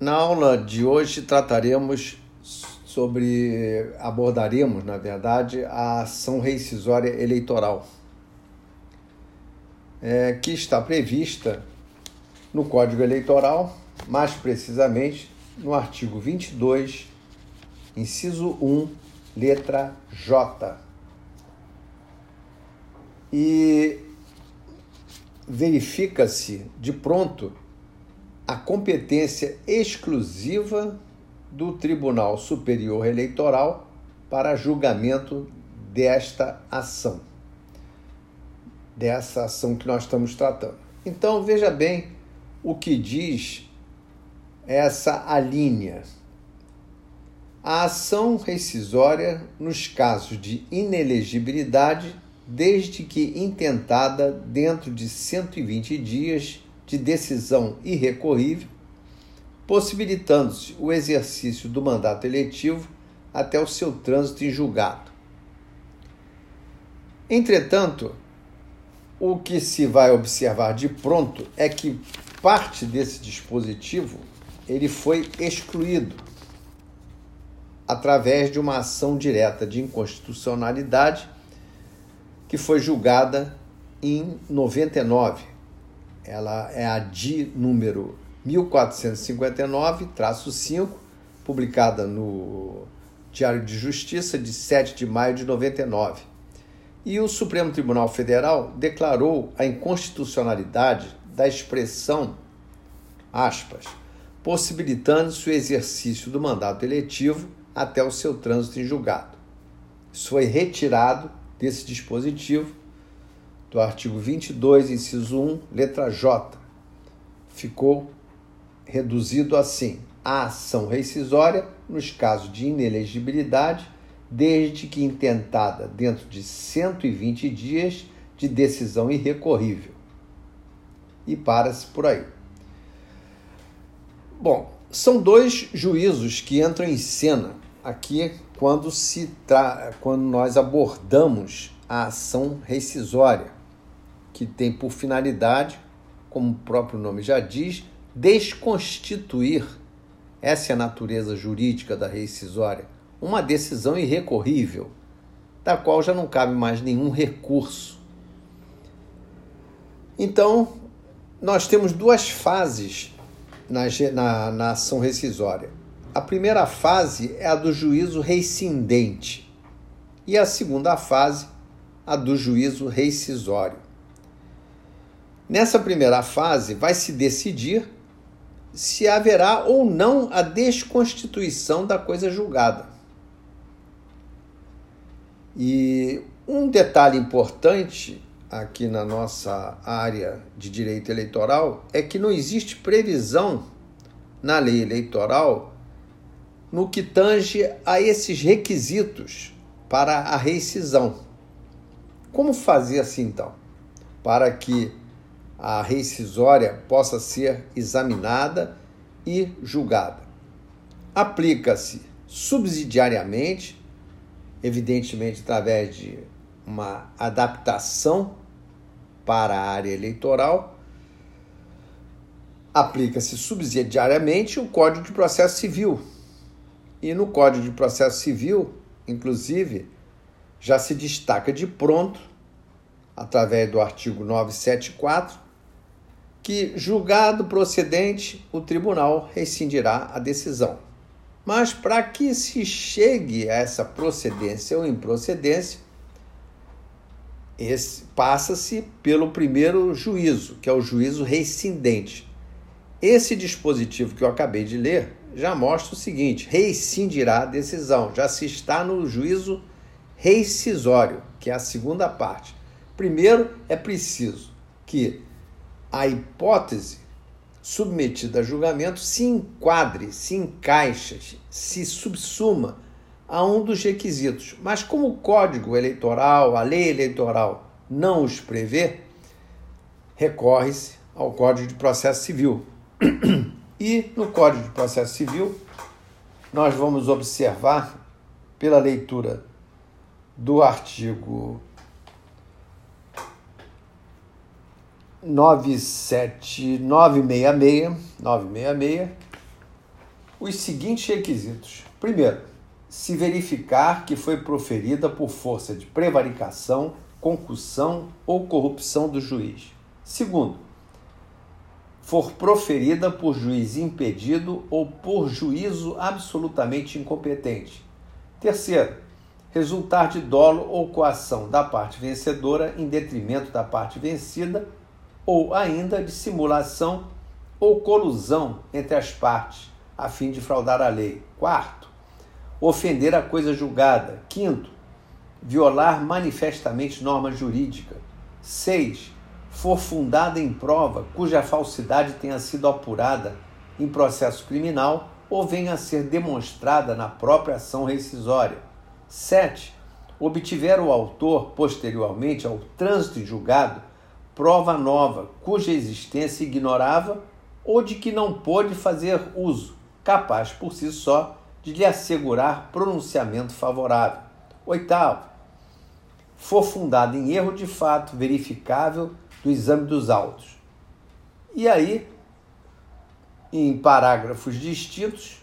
Na aula de hoje trataremos sobre, abordaremos, na verdade, a ação rescisória eleitoral, é, que está prevista no Código Eleitoral, mais precisamente no artigo 22, inciso 1, letra J. E verifica-se de pronto a competência exclusiva do Tribunal Superior Eleitoral para julgamento desta ação, dessa ação que nós estamos tratando. Então, veja bem o que diz essa alínea. A ação rescisória nos casos de inelegibilidade, desde que intentada dentro de 120 dias de decisão irrecorrível, possibilitando-se o exercício do mandato eletivo até o seu trânsito em julgado. Entretanto, o que se vai observar de pronto é que parte desse dispositivo ele foi excluído através de uma ação direta de inconstitucionalidade que foi julgada em 99 ela é a DI número 1459-5, publicada no Diário de Justiça de 7 de maio de 99. E o Supremo Tribunal Federal declarou a inconstitucionalidade da expressão aspas, possibilitando-se o exercício do mandato eletivo até o seu trânsito em julgado. Isso foi retirado desse dispositivo do artigo 22, inciso 1, letra J. Ficou reduzido assim: a ação rescisória nos casos de inelegibilidade, desde que intentada dentro de 120 dias de decisão irrecorrível. E para-se por aí. Bom, são dois juízos que entram em cena aqui quando se tra... quando nós abordamos a ação rescisória que tem por finalidade, como o próprio nome já diz, desconstituir essa é a natureza jurídica da rescisória, uma decisão irrecorrível, da qual já não cabe mais nenhum recurso. Então, nós temos duas fases na, na, na ação rescisória. A primeira fase é a do juízo rescindente e a segunda fase, a do juízo rescisório. Nessa primeira fase, vai se decidir se haverá ou não a desconstituição da coisa julgada. E um detalhe importante aqui na nossa área de direito eleitoral é que não existe previsão na lei eleitoral no que tange a esses requisitos para a rescisão. Como fazer assim então? Para que a rescisória possa ser examinada e julgada. Aplica-se subsidiariamente, evidentemente através de uma adaptação para a área eleitoral, aplica-se subsidiariamente o Código de Processo Civil. E no Código de Processo Civil, inclusive, já se destaca de pronto, através do artigo 974, que, julgado procedente, o tribunal rescindirá a decisão. Mas para que se chegue a essa procedência ou improcedência, passa-se pelo primeiro juízo, que é o juízo rescindente. Esse dispositivo que eu acabei de ler já mostra o seguinte: rescindirá a decisão, já se está no juízo rescisório, que é a segunda parte. Primeiro, é preciso que a hipótese submetida a julgamento se enquadre, se encaixe, se subsuma a um dos requisitos. Mas como o Código Eleitoral, a lei eleitoral não os prevê, recorre-se ao Código de Processo Civil. E no Código de Processo Civil, nós vamos observar, pela leitura do artigo 97966, 966, os seguintes requisitos. Primeiro, se verificar que foi proferida por força de prevaricação, concussão ou corrupção do juiz. Segundo, for proferida por juiz impedido ou por juízo absolutamente incompetente. Terceiro, resultar de dolo ou coação da parte vencedora em detrimento da parte vencida, ou ainda de simulação ou colusão entre as partes, a fim de fraudar a lei. Quarto, ofender a coisa julgada. Quinto, violar manifestamente norma jurídica. Seis, for fundada em prova cuja falsidade tenha sido apurada em processo criminal ou venha a ser demonstrada na própria ação rescisória. 7. Obtiver o autor, posteriormente ao trânsito julgado, prova nova cuja existência ignorava ou de que não pôde fazer uso, capaz por si só de lhe assegurar pronunciamento favorável. Oitavo, for fundado em erro de fato verificável do exame dos autos. E aí, em parágrafos distintos,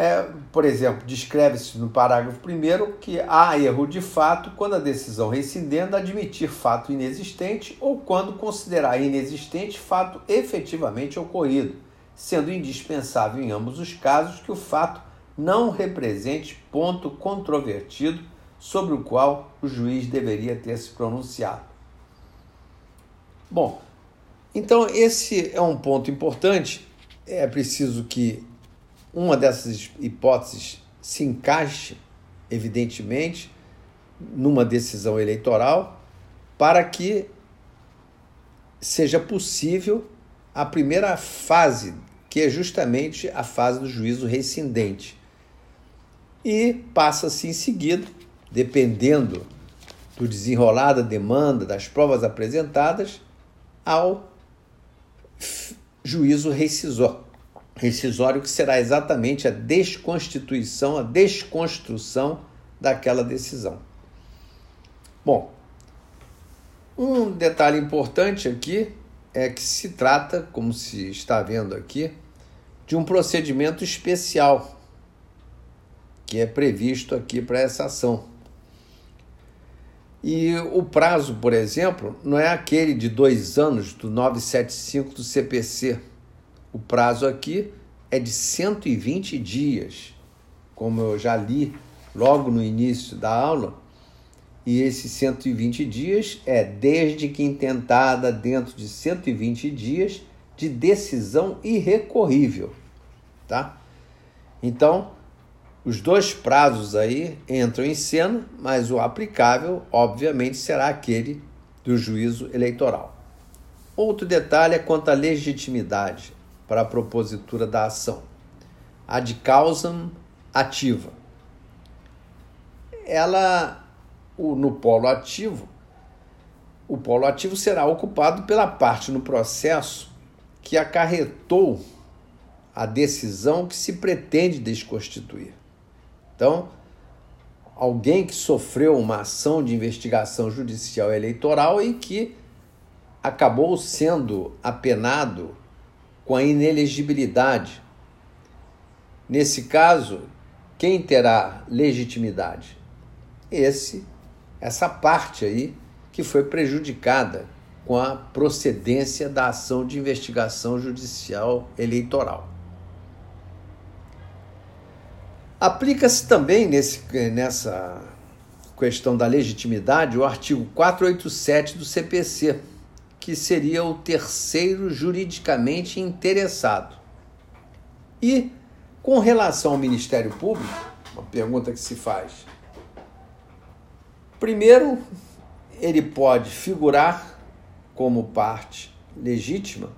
é, por exemplo, descreve-se no parágrafo 1 que há erro de fato quando a decisão rescindendo admitir fato inexistente ou quando considerar inexistente fato efetivamente ocorrido, sendo indispensável em ambos os casos que o fato não represente ponto controvertido sobre o qual o juiz deveria ter se pronunciado. Bom, então esse é um ponto importante. É preciso que uma dessas hipóteses se encaixe, evidentemente, numa decisão eleitoral para que seja possível a primeira fase, que é justamente a fase do juízo rescindente. E passa-se em seguida, dependendo do desenrolar da demanda, das provas apresentadas, ao juízo rescisório rescisório, que será exatamente a desconstituição, a desconstrução daquela decisão. Bom, um detalhe importante aqui é que se trata, como se está vendo aqui, de um procedimento especial que é previsto aqui para essa ação. E o prazo, por exemplo, não é aquele de dois anos do 975 do CPC, o prazo aqui é de 120 dias, como eu já li logo no início da aula, e esses 120 dias é desde que intentada dentro de 120 dias de decisão irrecorrível, tá? Então, os dois prazos aí entram em cena, mas o aplicável, obviamente, será aquele do juízo eleitoral. Outro detalhe é quanto à legitimidade para a propositura da ação. Ad causam ativa. Ela, no polo ativo, o polo ativo será ocupado pela parte no processo que acarretou a decisão que se pretende desconstituir. Então, alguém que sofreu uma ação de investigação judicial eleitoral e que acabou sendo apenado com a inelegibilidade. Nesse caso, quem terá legitimidade? Esse, essa parte aí que foi prejudicada com a procedência da ação de investigação judicial eleitoral. Aplica-se também nesse, nessa questão da legitimidade o artigo 487 do CPC, que seria o terceiro juridicamente interessado. E com relação ao Ministério Público, uma pergunta que se faz. Primeiro, ele pode figurar como parte legítima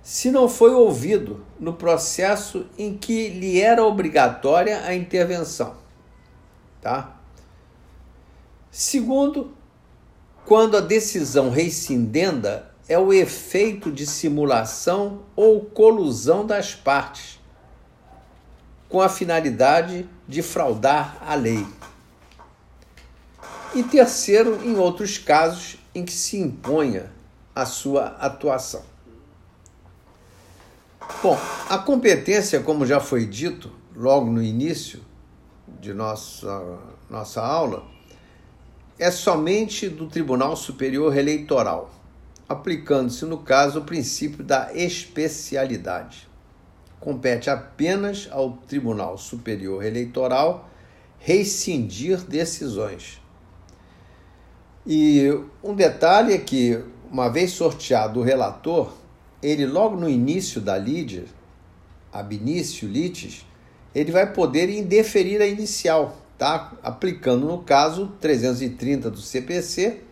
se não foi ouvido no processo em que lhe era obrigatória a intervenção. Tá? Segundo, quando a decisão rescindenda é o efeito de simulação ou colusão das partes, com a finalidade de fraudar a lei. E terceiro, em outros casos em que se imponha a sua atuação. Bom, a competência, como já foi dito logo no início de nossa, nossa aula, é somente do Tribunal Superior Eleitoral, aplicando-se, no caso, o princípio da especialidade. Compete apenas ao Tribunal Superior Eleitoral rescindir decisões. E um detalhe é que, uma vez sorteado o relator, ele logo no início da lide, ab initio litis, ele vai poder indeferir a inicial, tá? aplicando no caso 330 do CPC,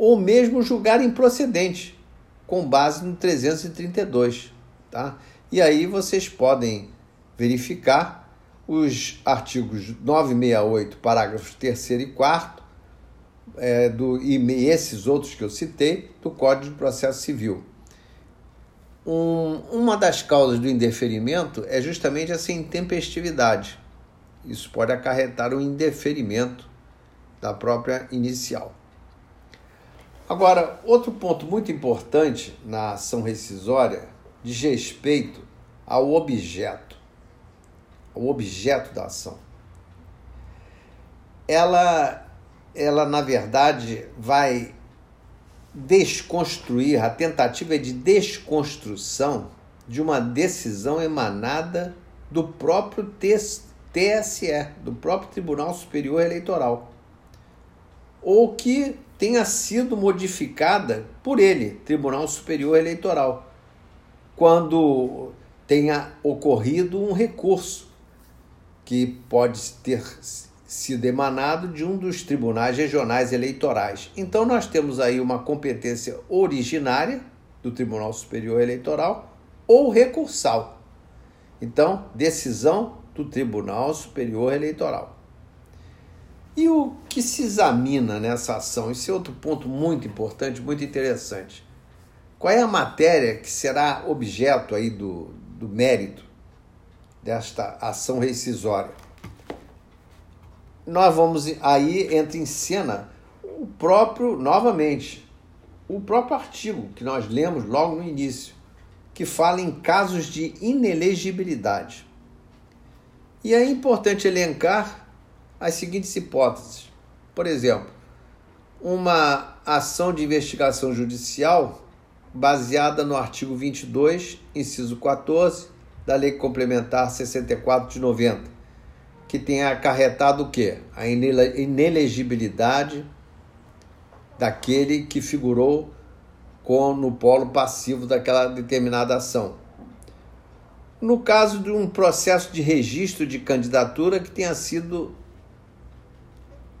ou mesmo julgar improcedente, com base no 332. Tá? E aí vocês podem verificar os artigos 968, parágrafos 3 e 4, é, do, e esses outros que eu citei, do Código de Processo Civil um, uma das causas do indeferimento é justamente essa intempestividade. Isso pode acarretar o indeferimento da própria inicial. Agora, outro ponto muito importante na ação rescisória diz respeito ao objeto, ao objeto da ação. Ela, ela na verdade, vai desconstruir, a tentativa é de desconstrução de uma decisão emanada do próprio TSE, do próprio Tribunal Superior Eleitoral, ou que tenha sido modificada por ele, Tribunal Superior Eleitoral, quando tenha ocorrido um recurso que pode ter sido emanado de um dos tribunais regionais eleitorais. Então, nós temos aí uma competência originária do Tribunal Superior Eleitoral ou recursal. Então, decisão do Tribunal Superior Eleitoral. E o que se examina nessa ação? Esse é outro ponto muito importante, muito interessante. Qual é a matéria que será objeto aí do, do mérito desta ação rescisória? nós vamos aí entra em cena o próprio, novamente, o próprio artigo que nós lemos logo no início, que fala em casos de inelegibilidade. E é importante elencar as seguintes hipóteses. Por exemplo, uma ação de investigação judicial baseada no artigo 22, inciso 14 da Lei Complementar 64 de 90, que tenha acarretado o quê? A inelegibilidade daquele que figurou com, no polo passivo daquela determinada ação. No caso de um processo de registro de candidatura que tenha sido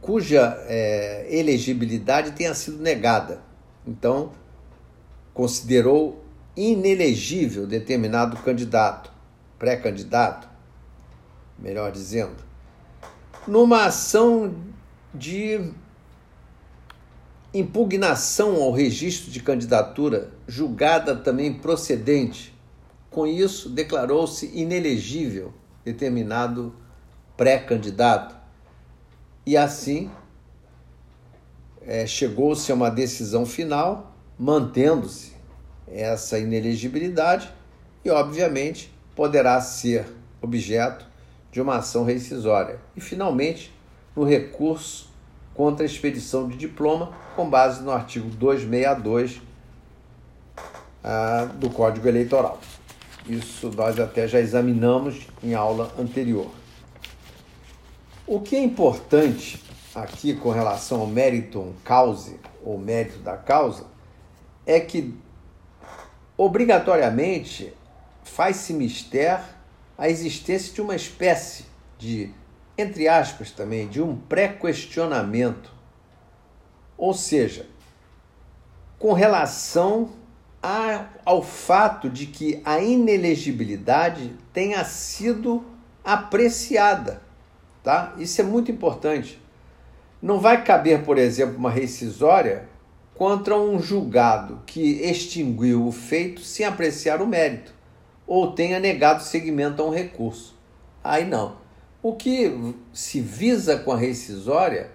cuja é, elegibilidade tenha sido negada. Então, considerou inelegível determinado candidato, pré-candidato, melhor dizendo, numa ação de impugnação ao registro de candidatura, julgada também procedente. Com isso, declarou-se inelegível determinado pré-candidato. E assim, é, chegou-se a uma decisão final, mantendo-se essa inelegibilidade e, obviamente, poderá ser objeto de uma ação rescisória. E, finalmente, no recurso contra a expedição de diploma, com base no artigo 262 ah, do Código Eleitoral. Isso nós até já examinamos em aula anterior. O que é importante aqui com relação ao mérito cause ou mérito da causa é que obrigatoriamente faz-se mister a existência de uma espécie de, entre aspas também, de um pré-questionamento. Ou seja, com relação a, ao fato de que a inelegibilidade tenha sido apreciada. Tá? Isso é muito importante. Não vai caber, por exemplo, uma rescisória contra um julgado que extinguiu o feito sem apreciar o mérito ou tenha negado seguimento a um recurso. Aí não. O que se visa com a rescisória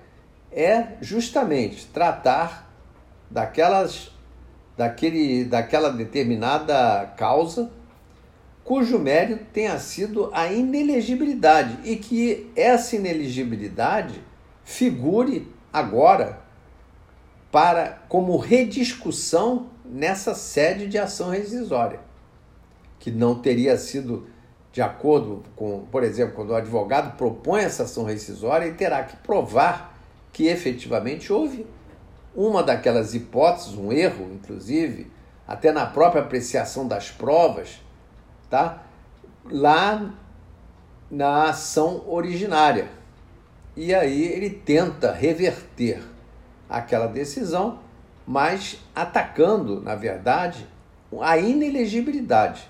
é justamente tratar daquelas, daquele, daquela determinada causa cujo mérito tenha sido a inelegibilidade e que essa inelegibilidade figure agora para como rediscussão nessa sede de ação rescisória, que não teria sido de acordo com, por exemplo, quando o advogado propõe essa ação rescisória, ele terá que provar que efetivamente houve uma daquelas hipóteses, um erro, inclusive, até na própria apreciação das provas, tá? Lá na ação originária. E aí ele tenta reverter aquela decisão, mas atacando, na verdade, a inelegibilidade.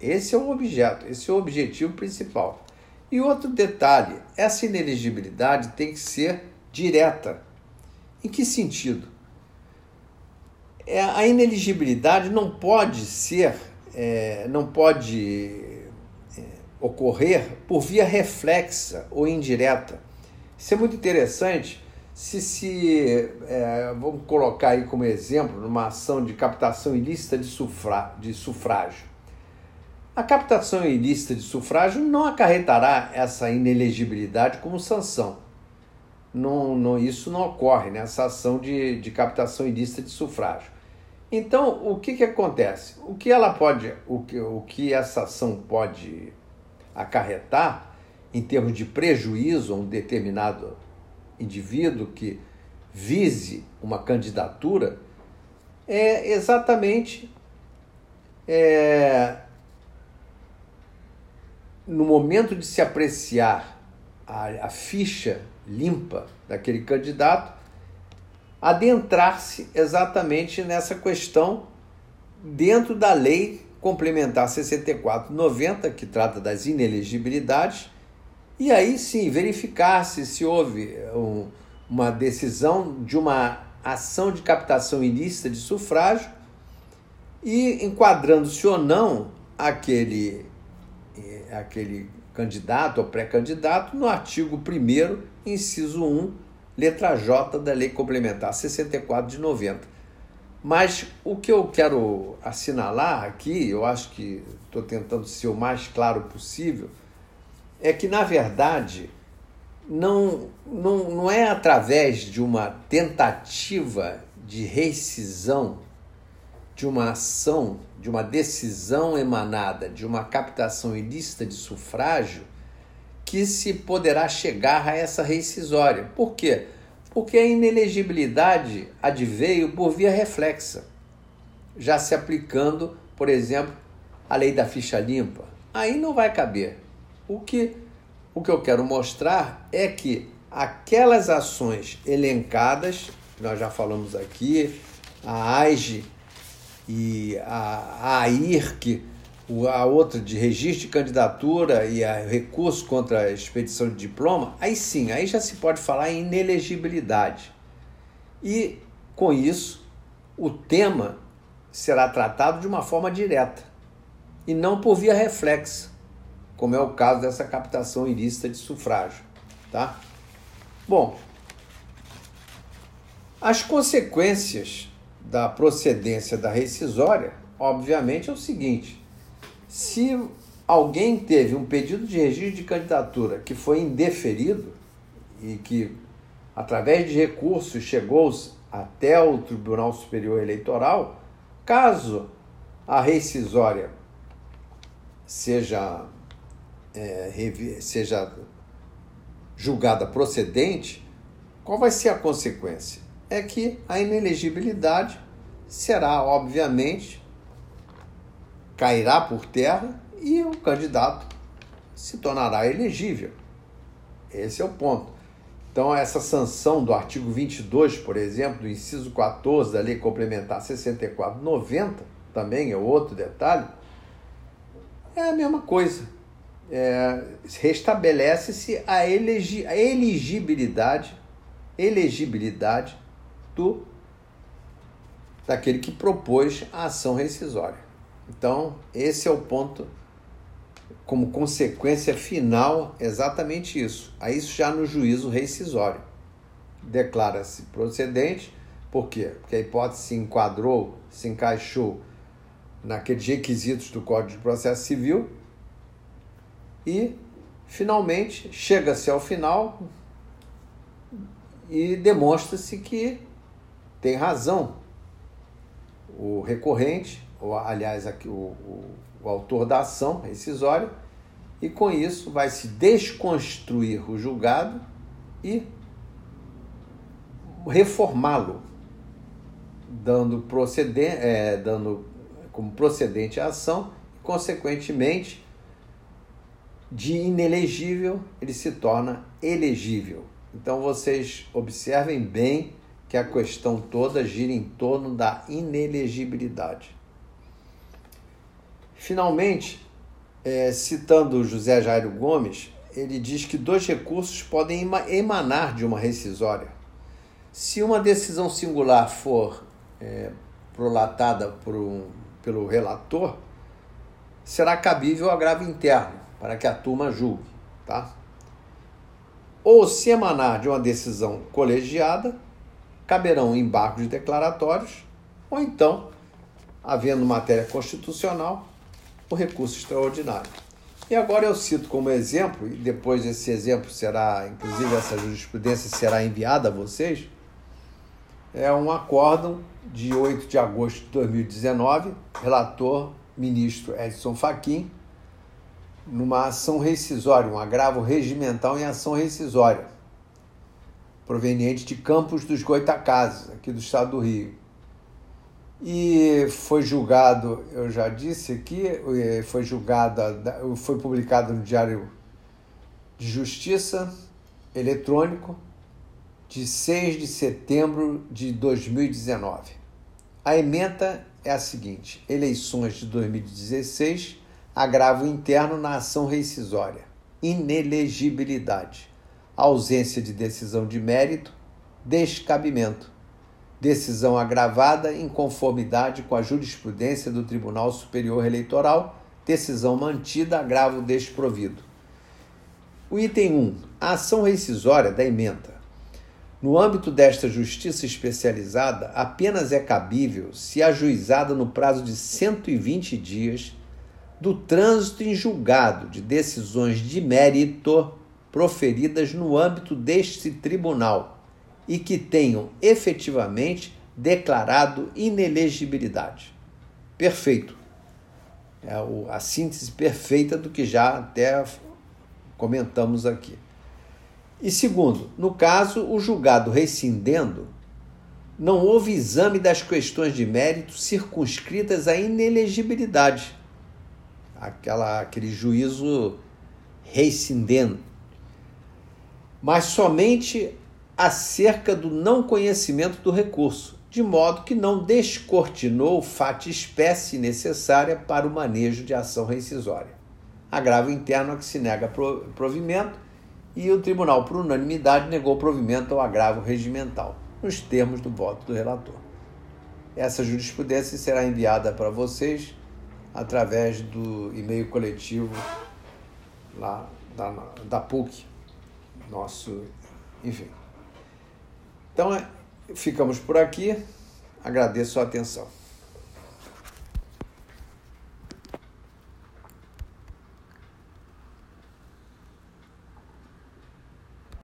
Esse é o objeto, esse é o objetivo principal. E outro detalhe, essa inelegibilidade tem que ser direta. Em que sentido? É, a ineligibilidade não pode ser, é, não pode é, ocorrer por via reflexa ou indireta. Isso é muito interessante se se é, vamos colocar aí como exemplo numa ação de captação ilícita de, sufra, de sufrágio. A captação ilícita de sufrágio não acarretará essa inelegibilidade como sanção. Não, não, isso não ocorre nessa ação de, de captação ilícita de sufrágio. Então, o que, que acontece? O que ela pode, o que, o que essa ação pode acarretar em termos de prejuízo a um determinado indivíduo que vise uma candidatura é exatamente é, no momento de se apreciar a, a ficha limpa daquele candidato, adentrar-se exatamente nessa questão dentro da lei complementar 6490, que trata das inelegibilidades, e aí sim verificar-se se houve um, uma decisão de uma ação de captação ilícita de sufrágio e enquadrando-se ou não aquele, eh, aquele candidato ou pré-candidato no artigo 1 inciso 1 letra J da Lei Complementar 64 de 90. Mas o que eu quero assinalar aqui, eu acho que estou tentando ser o mais claro possível, é que, na verdade, não, não, não é através de uma tentativa de rescisão de uma ação, de uma decisão emanada de uma captação ilícita de sufrágio que se poderá chegar a essa rescisória. Por quê? Porque a inelegibilidade adveio por via reflexa, já se aplicando, por exemplo, a lei da ficha limpa. Aí não vai caber. O que, o que eu quero mostrar é que aquelas ações elencadas, nós já falamos aqui, a AIGE e a, a AIRC a outra de registro de candidatura e a recurso contra a expedição de diploma, aí sim, aí já se pode falar em inelegibilidade. E com isso, o tema será tratado de uma forma direta e não por via reflexa, como é o caso dessa captação ilícita de sufrágio, tá? Bom, as consequências da procedência da rescisória, obviamente, é o seguinte: se alguém teve um pedido de registro de candidatura que foi indeferido e que, através de recursos, chegou até o Tribunal Superior Eleitoral, caso a rescisória seja, é, seja julgada procedente, qual vai ser a consequência? É que a inelegibilidade será, obviamente, cairá por terra e o candidato se tornará elegível. Esse é o ponto. Então, essa sanção do artigo 22, por exemplo, do inciso 14 da Lei Complementar 6490, também é outro detalhe, é a mesma coisa. É, Restabelece-se a, a elegibilidade, elegibilidade do daquele que propôs a ação rescisória. Então, esse é o ponto, como consequência final, exatamente isso. Aí, isso já no juízo rescisório. Declara-se procedente, por quê? Porque a hipótese se enquadrou, se encaixou naqueles requisitos do Código de Processo Civil e finalmente chega-se ao final e demonstra-se que tem razão o recorrente, ou aliás, aqui, o, o, o autor da ação rescisória, e com isso vai se desconstruir o julgado e reformá-lo, dando, proceden é, dando como procedente a ação, e, consequentemente, de inelegível ele se torna elegível. Então vocês observem bem que a questão toda gira em torno da inelegibilidade. Finalmente, é, citando José Jairo Gomes, ele diz que dois recursos podem emanar de uma rescisória. Se uma decisão singular for é, prolatada por um, pelo relator, será cabível o agravo interno para que a turma julgue. Tá? Ou se emanar de uma decisão colegiada, caberão embargos declaratórios, ou então, havendo matéria constitucional, o recurso extraordinário. E agora eu cito como exemplo, e depois esse exemplo será, inclusive essa jurisprudência será enviada a vocês, é um acórdão de 8 de agosto de 2019, relator ministro Edson Fachin, numa ação rescisória, um agravo regimental em ação rescisória, proveniente de Campos dos Goitacazes, aqui do estado do Rio e foi julgado, eu já disse aqui, foi julgado, foi publicado no Diário de Justiça eletrônico de 6 de setembro de 2019. A emenda é a seguinte: eleições de 2016, agravo interno na ação rescisória, inelegibilidade, ausência de decisão de mérito, descabimento decisão agravada em conformidade com a jurisprudência do Tribunal Superior Eleitoral, decisão mantida, agravo desprovido. O item 1. A ação rescisória da emenda. No âmbito desta justiça especializada, apenas é cabível se ajuizada no prazo de 120 dias do trânsito em julgado de decisões de mérito proferidas no âmbito deste tribunal e que tenham efetivamente declarado inelegibilidade. Perfeito. É a síntese perfeita do que já até comentamos aqui. E segundo, no caso, o julgado rescindendo, não houve exame das questões de mérito circunscritas à inelegibilidade. Aquela, aquele juízo rescindendo. Mas somente acerca do não conhecimento do recurso, de modo que não descortinou o fato espécie necessária para o manejo de ação rescisória. Agravo interno a que se nega provimento e o tribunal, por unanimidade, negou provimento ao agravo regimental, nos termos do voto do relator. Essa jurisprudência será enviada para vocês através do e-mail coletivo lá da, da PUC, nosso, enfim. Então, é, ficamos por aqui. Agradeço a atenção.